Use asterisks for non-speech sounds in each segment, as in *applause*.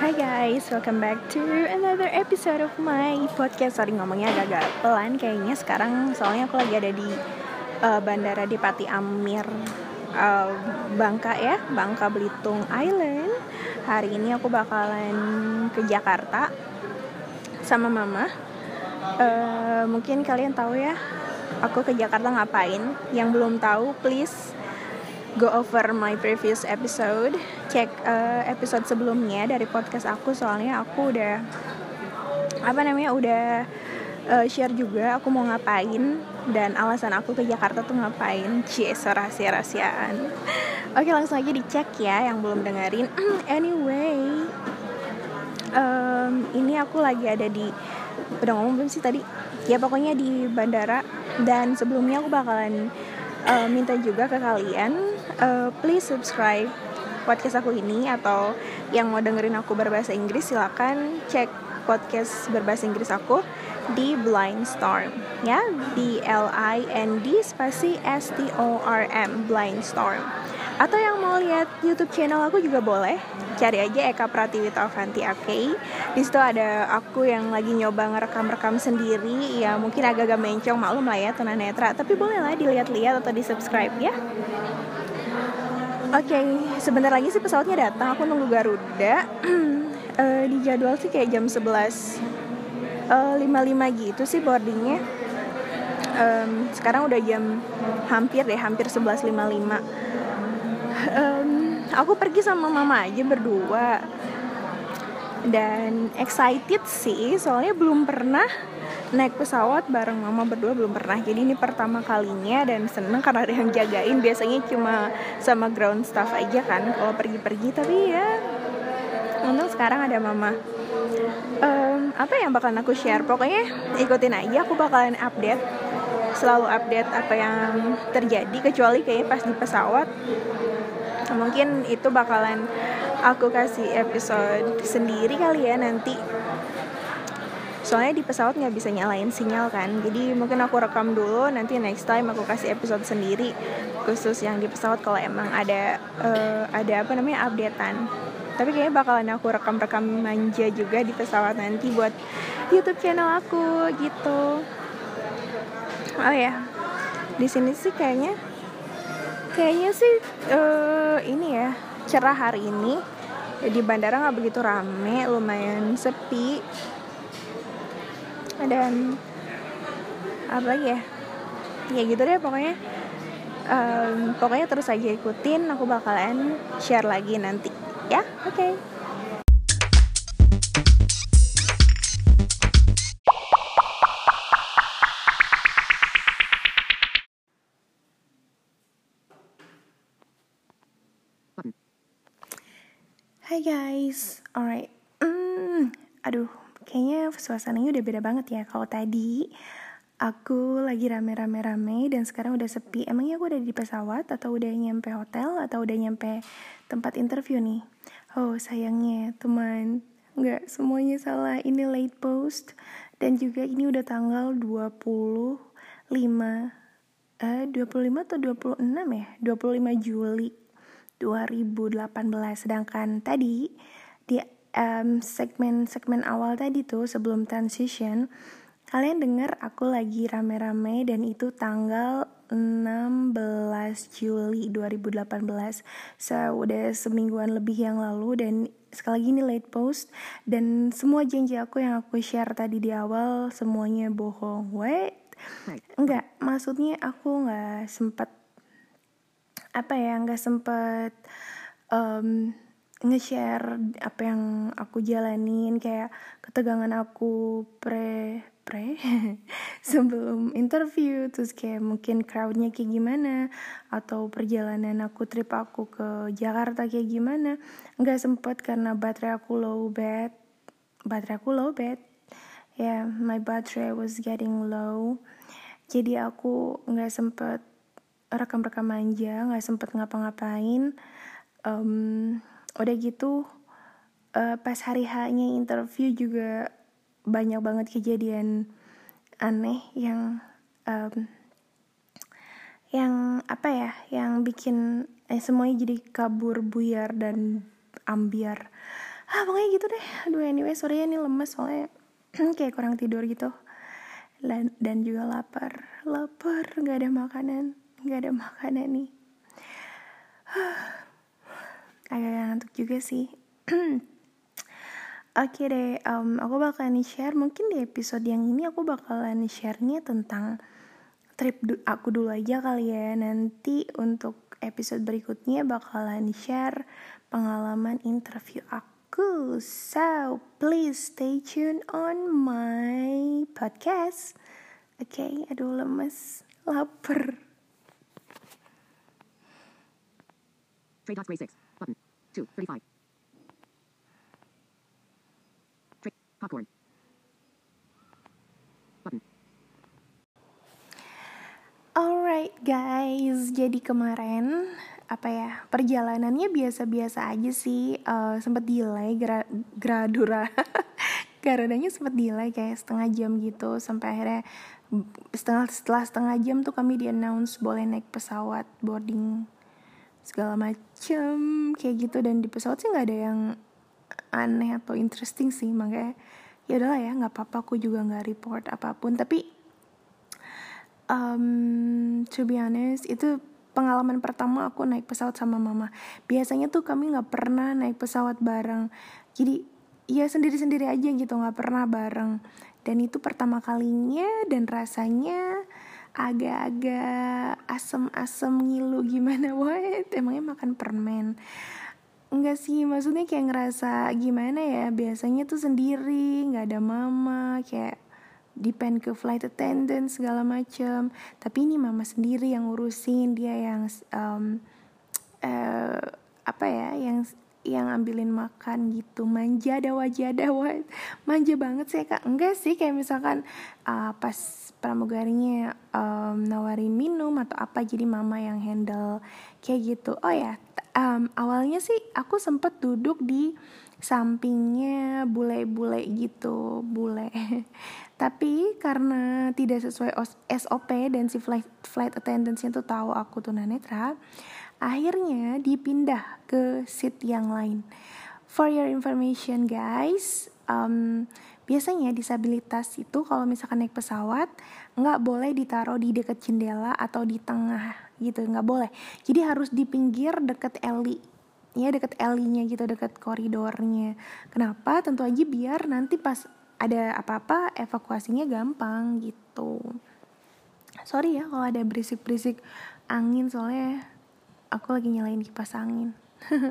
Hi guys, welcome back to another episode of my podcast. Sorry ngomongnya agak-agak pelan kayaknya sekarang soalnya aku lagi ada di uh, bandara di Pati Amir, uh, Bangka ya, Bangka Belitung Island. Hari ini aku bakalan ke Jakarta sama mama. Uh, mungkin kalian tahu ya, aku ke Jakarta ngapain? Yang belum tahu, please go over my previous episode. Cek uh, episode sebelumnya dari podcast aku soalnya aku udah apa namanya udah uh, share juga aku mau ngapain dan alasan aku ke Jakarta tuh ngapain. Cie rahasia rahasiaan *laughs* oke langsung aja dicek ya yang belum dengerin. *clears throat* Anyway um, ini aku lagi ada di udah ngomong belum sih tadi? Ya pokoknya di bandara. Dan sebelumnya aku bakalan uh, minta juga ke kalian uh, please subscribe podcast aku ini atau yang mau dengerin aku berbahasa Inggris silakan cek podcast berbahasa Inggris aku di Blind Storm ya. B L I N D spasi S T O R M Blind Storm atau yang mau lihat YouTube channel aku juga boleh cari aja Eka Pratiwita Avanti Oke di situ ada aku yang lagi nyoba ngerekam-rekam sendiri ya mungkin agak-agak mencong maklum lah ya tunanetra tapi boleh lah dilihat-lihat atau di subscribe ya Oke, okay, sebentar lagi sih pesawatnya datang. Aku nunggu Garuda. uh, *clears throat* di jadwal sih kayak jam 11 uh, 55 gitu sih boardingnya. Um, sekarang udah jam hampir deh, hampir 11.55. Um, aku pergi sama mama aja berdua. Dan excited sih, soalnya belum pernah naik pesawat bareng mama berdua belum pernah. Jadi ini pertama kalinya dan seneng karena ada yang jagain. Biasanya cuma sama ground staff aja kan kalau pergi-pergi. Tapi ya untung sekarang ada mama. Um, apa yang bakalan aku share? Pokoknya ikutin aja aku bakalan update. Selalu update apa yang terjadi kecuali kayak pas di pesawat mungkin itu bakalan aku kasih episode sendiri kali ya nanti. Soalnya di pesawat nggak bisa nyalain sinyal kan. Jadi mungkin aku rekam dulu nanti next time aku kasih episode sendiri khusus yang di pesawat kalau emang ada uh, ada apa namanya updatean. Tapi kayaknya bakalan aku rekam-rekam manja juga di pesawat nanti buat YouTube channel aku gitu. Oh ya di sini sih kayaknya kayaknya sih uh, ini ya cerah hari ini. Di bandara nggak begitu rame lumayan sepi. Dan apa lagi ya? Ya gitu deh pokoknya. Um, pokoknya terus aja ikutin aku bakalan share lagi nanti ya? Oke. okay. Hai guys, alright. Mm, aduh, kayaknya suasananya udah beda banget ya. Kalau tadi aku lagi rame-rame-rame dan sekarang udah sepi. Emangnya aku udah di pesawat atau udah nyampe hotel atau udah nyampe tempat interview nih? Oh sayangnya teman. Nggak semuanya salah. Ini late post dan juga ini udah tanggal 25 eh 25 atau 26 ya? 25 Juli 2018 sedangkan tadi di um, segmen-segmen awal tadi tuh sebelum transition kalian dengar aku lagi rame-rame dan itu tanggal 16 Juli 2018 so udah semingguan lebih yang lalu dan sekali lagi ini late post. Dan semua janji aku yang aku share tadi di awal semuanya bohong. Wait enggak maksudnya aku nggak sempet apa ya nggak sempet um, nge-share apa yang aku jalanin kayak ketegangan aku pre pre *laughs* sebelum interview terus kayak mungkin crowdnya kayak gimana atau perjalanan aku trip aku ke Jakarta kayak gimana nggak sempet karena baterai aku low bed baterai aku low bed ya yeah, my battery was getting low. Jadi aku nggak sempet rekam-rekam manja nggak sempet ngapa-ngapain um, udah gitu uh, pas hari hanya interview juga banyak banget kejadian aneh yang um, yang apa ya yang bikin eh, semuanya jadi kabur buyar dan ambiar. Ah pokoknya gitu deh. Aduh anyway sorry ya ini lemes soalnya *clears throat* kayak kurang tidur gitu. Dan, dan juga lapar. Lapar nggak ada makanan nggak ada makanan nih *sighs* agak ngantuk juga sih *clears throat* Oke okay deh, um, aku bakalan share mungkin di episode yang ini aku bakalan share-nya tentang trip du aku dulu aja kali ya. Nanti untuk episode berikutnya bakalan share pengalaman interview aku. So, please stay tuned on my podcast. Oke, okay, aduh lemes, lapar. Trade dots 6 button. 2 35 Popcorn. Button. Alright guys, jadi kemarin apa ya perjalanannya biasa-biasa aja sih. Uh, sempet delay gra gradura. *laughs* Garadanya sempet delay kayak setengah jam gitu. Sampai akhirnya setengah setelah setengah jam tuh kami di announce boleh naik pesawat boarding segala macem kayak gitu. Dan di pesawat sih nggak ada yang aneh atau interesting sih. Makanya ya udahlah ya nggak apa-apa. Aku juga nggak report apa pun. Tapi um, to be honest itu pengalaman pertama aku naik pesawat sama mama. Biasanya tuh kami nggak pernah naik pesawat bareng. Jadi ya sendiri-sendiri aja gitu nggak pernah bareng. Dan itu pertama kalinya dan rasanya agak-agak asem-asem ngilu gimana *laughs* what emangnya makan permen. Enggak sih, maksudnya kayak ngerasa gimana ya Biasanya tuh sendiri, nggak ada mama Kayak depend ke flight attendant segala macem. Tapi ini mama sendiri yang ngurusin Dia yang um, Yang ambilin makan gitu. Manja ada wajah ada manja banget sih kak. Enggak sih kayak misalkan uh, pas pramugarinya um, nawarin minum atau apa jadi mama yang handle kayak gitu. Oh ya um, awalnya sih aku sempet duduk di sampingnya bule-bule gitu bule. *laughs* Tapi karena tidak sesuai SOP dan si flight flight attendants-nya tuh tahu aku tuh nanetra akhirnya dipindah ke seat yang lain. For your information guys um, biasanya disabilitas itu kalau misalkan naik pesawat nggak boleh ditaruh di dekat jendela atau di tengah gitu nggak boleh. Jadi harus di pinggir deket Eli ya deket Elinya gitu deket koridornya. Kenapa? Tentu aja biar nanti pas ada apa-apa evakuasinya gampang gitu. Sorry ya kalau ada berisik-berisik angin soalnya aku lagi nyalain kipas angin. *laughs*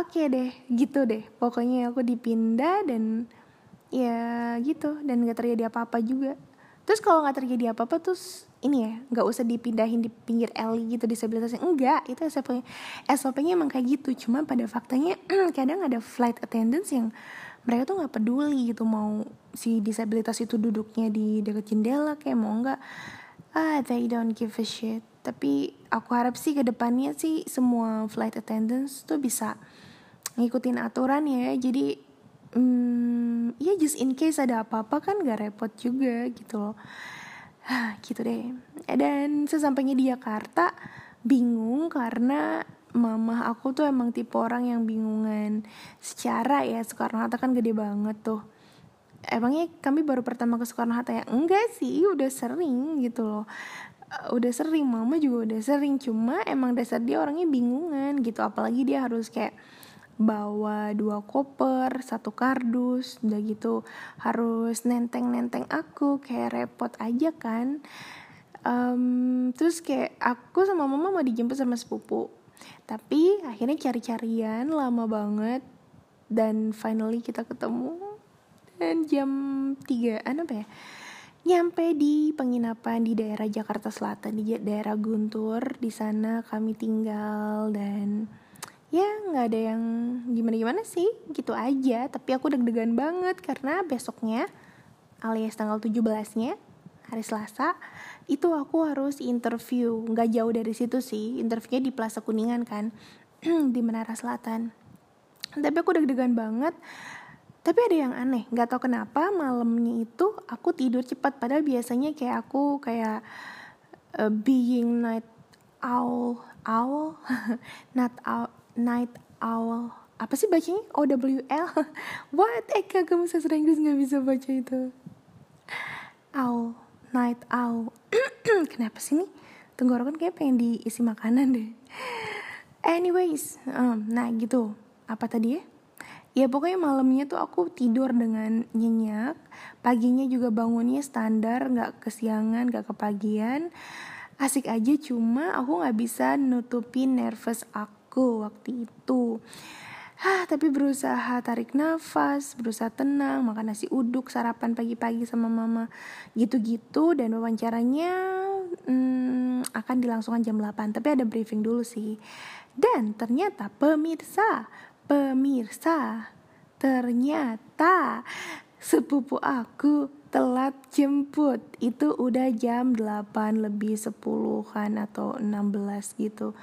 Oke deh gitu deh. Pokoknya aku dipindah dan ya gitu. Dan gak terjadi apa-apa juga. Terus kalau nggak terjadi apa-apa terus ini ya nggak usah dipindahin di pinggir alley gitu disabilitasnya enggak itu SOP SOP-nya emang kayak gitu. Cuma pada faktanya *clears throat* kadang ada flight attendants yang mereka tuh nggak peduli gitu mau si disabilitas itu duduknya di dekat jendela kayak mau nggak. Ah they don't give a shit tapi aku harap sih ke depannya sih semua flight attendants tuh bisa ngikutin aturan ya. Jadi hmm, ya just in case ada apa-apa kan gak repot juga gitu loh. Gitu deh. Dan sesampainya di Jakarta bingung karena mama aku tuh emang tipe orang yang bingungan secara ya. Soekarno Hatta kan gede banget tuh. Emangnya kami baru pertama ke Soekarno Hatta ya? Enggak sih udah sering gitu loh uh, udah sering mama juga udah sering. Cuma emang dasar dia orangnya bingungan gitu. Apalagi dia harus kayak bawa dua koper, satu kardus, udah gitu. Harus nenteng-nenteng aku kayak repot aja kan. Um, terus kayak aku sama mama mau dijemput sama sepupu, tapi akhirnya cari-carian lama banget. Dan finally kita ketemu. Dan jam tigaan apa ya nyampe di penginapan di daerah Jakarta Selatan di daerah Guntur di sana kami tinggal dan ya nggak ada yang gimana gimana sih gitu aja. Tapi aku deg-degan banget karena besoknya alias tanggal 17 nya hari Selasa itu aku harus interview. Nggak jauh dari situ sih interviewnya di Plaza Kuningan kan *clears throat* di Menara Selatan. Tapi aku deg-degan banget tapi ada yang aneh nggak tahu kenapa malamnya itu aku tidur cepat padahal biasanya kayak aku kayak uh, being night owl owl? *laughs* Not owl night owl. Apa sih bacanya? L? *laughs* What? Eka kamu sastra Inggris nggak bisa baca itu. Owl night owl. *clears throat* Kenapa sih nih? Tenggorokan kayak pengen diisi makanan deh. Anyways um, nah gitu. Apa tadi ya ya pokoknya malamnya tuh aku tidur dengan nyenyak paginya juga bangunnya standar nggak kesiangan nggak kepagian asik aja cuma aku nggak bisa nutupin nervous aku waktu itu Hah, tapi berusaha tarik nafas, berusaha tenang, makan nasi uduk, sarapan pagi-pagi sama mama, gitu-gitu. Dan wawancaranya hmm, akan dilangsungkan jam 8, tapi ada briefing dulu sih. Dan ternyata pemirsa, pemirsa, ternyata sepupu aku telat jemput. Itu udah jam 8 lebih 10-an atau 16 gitu.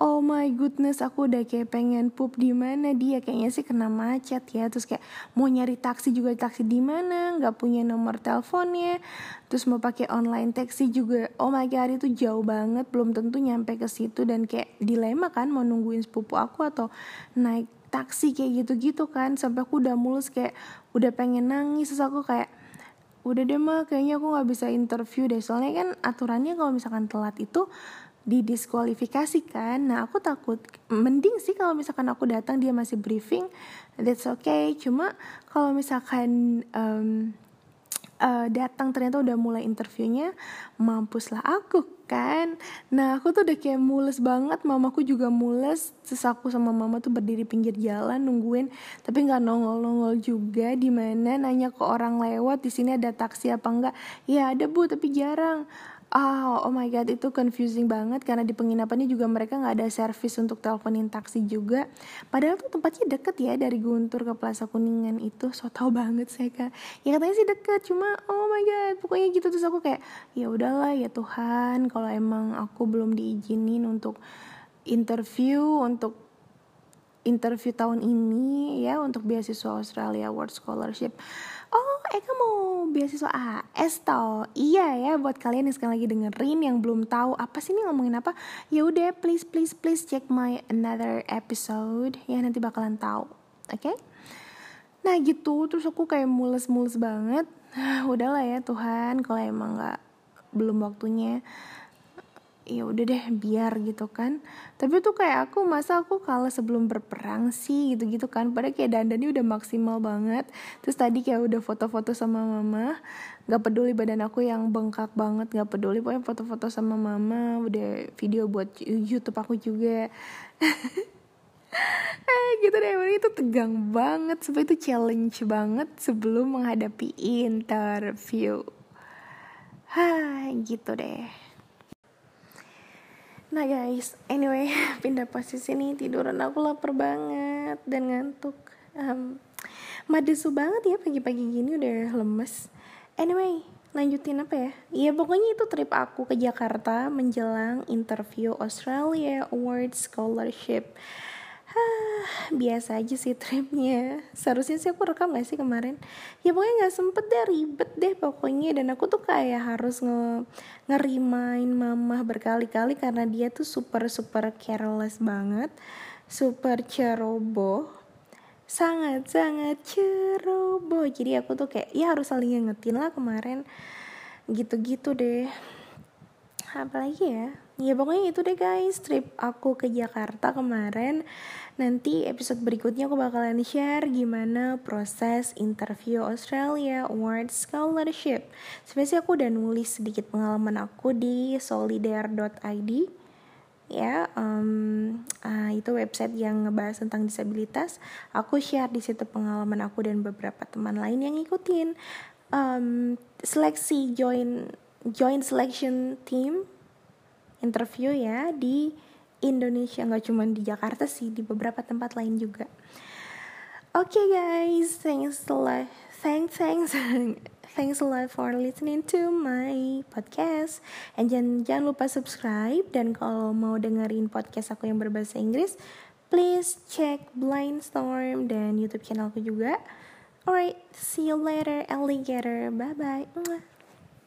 Oh my goodness aku udah kayak pengen pup. Di mana dia? Kayaknya sih kena macet ya. Terus kayak mau nyari taksi juga taksi di mana? Nggak punya nomor teleponnya. Terus mau pakai online taksi juga. Oh my god itu jauh banget. Belum tentu nyampe ke situ. Dan kayak dilema kan mau nungguin sepupu aku atau naik taksi kayak gitu-gitu kan sampai aku udah mulus kayak udah pengen nangis terus aku kayak udah deh mah kayaknya aku nggak bisa interview deh soalnya kan aturannya kalau misalkan telat itu didiskualifikasikan. Nah, aku takut mending sih kalau misalkan aku datang dia masih briefing, that's okay. Cuma kalau misalkan um, uh, datang ternyata udah mulai interviewnya, mampuslah aku kan. Nah, aku tuh udah kayak mules banget, mamaku juga mules. Terus aku sama mama tuh berdiri pinggir jalan nungguin, tapi nggak nongol-nongol juga di mana nanya ke orang lewat di sini ada taksi apa enggak. Ya ada bu, tapi jarang Oh, oh my god itu confusing banget karena di penginapannya juga mereka nggak ada service untuk teleponin taksi juga. Padahal tuh tempatnya deket ya dari Guntur ke Plaza Kuningan itu. So tau banget saya kak. Ya katanya sih deket cuma oh my god pokoknya gitu terus aku kayak ya udahlah ya Tuhan kalau emang aku belum diizinin untuk interview untuk interview tahun ini ya untuk beasiswa Australia World Scholarship oh Eka mau beasiswa AS tau? Iya ya buat kalian yang sekarang lagi dengerin yang belum tahu apa sih ini ngomongin apa? Ya udah please please please check my another episode. Ya nanti bakalan tahu oke? Okay? nah gitu terus aku kayak mules-mules banget. *sighs* Udahlah ya Tuhan kalau emang nggak belum waktunya ya udah deh biar gitu kan. Tapi tuh kayak aku masa aku kalah sebelum berperang sih gitu gitu kan. Pada kayak dandannya udah maksimal banget. Terus tadi kayak udah foto-foto sama mama nggak peduli badan aku yang bengkak banget nggak peduli. Pokoknya foto-foto sama mama udah video buat YouTube aku juga. *laughs* Eh gitu deh. Itu tegang banget. Sebab itu challenge banget sebelum menghadapi interview. Hah, gitu deh. Nah guys, anyway, *laughs* pindah posisi nih tiduran aku lapar banget dan ngantuk. Um, madesu banget ya pagi-pagi gini udah lemes. Anyway, lanjutin apa ya? Iya pokoknya itu trip aku ke Jakarta menjelang interview Australia Award Scholarship *sighs* Biasa aja sih tripnya. Seharusnya sih aku rekam gak sih kemarin? Ya pokoknya gak sempet deh ribet deh pokoknya. Dan aku tuh kayak harus nge ngerimain mama berkali-kali Karena dia tuh super super careless banget. Super ceroboh. Sangat sangat ceroboh. Jadi aku tuh kayak ya harus saling ngingetin lah kemarin. Gitu-gitu deh. Apalagi ya ya pokoknya itu deh guys. Trip aku ke Jakarta kemarin. Nanti episode berikutnya aku bakalan share gimana proses interview Australia Award Scholarship. Sebenarnya aku udah nulis sedikit pengalaman aku di solidar.id ya um, uh, itu website yang ngebahas tentang disabilitas. Aku share di situ pengalaman aku dan beberapa teman lain yang ngikutin. Um, seleksi join join selection team interview ya di Indonesia. Nggak cuma di Jakarta sih di beberapa tempat lain juga. Oke okay, guys. Thanks a lot thanks thanks *laughs* thanks a lot for listening to my podcast. And jangan jangan lupa subscribe. Dan kalau mau dengerin podcast aku yang berbahasa Inggris please check Blindstorm dan YouTube channelku juga. Alright see you later alligator bye bye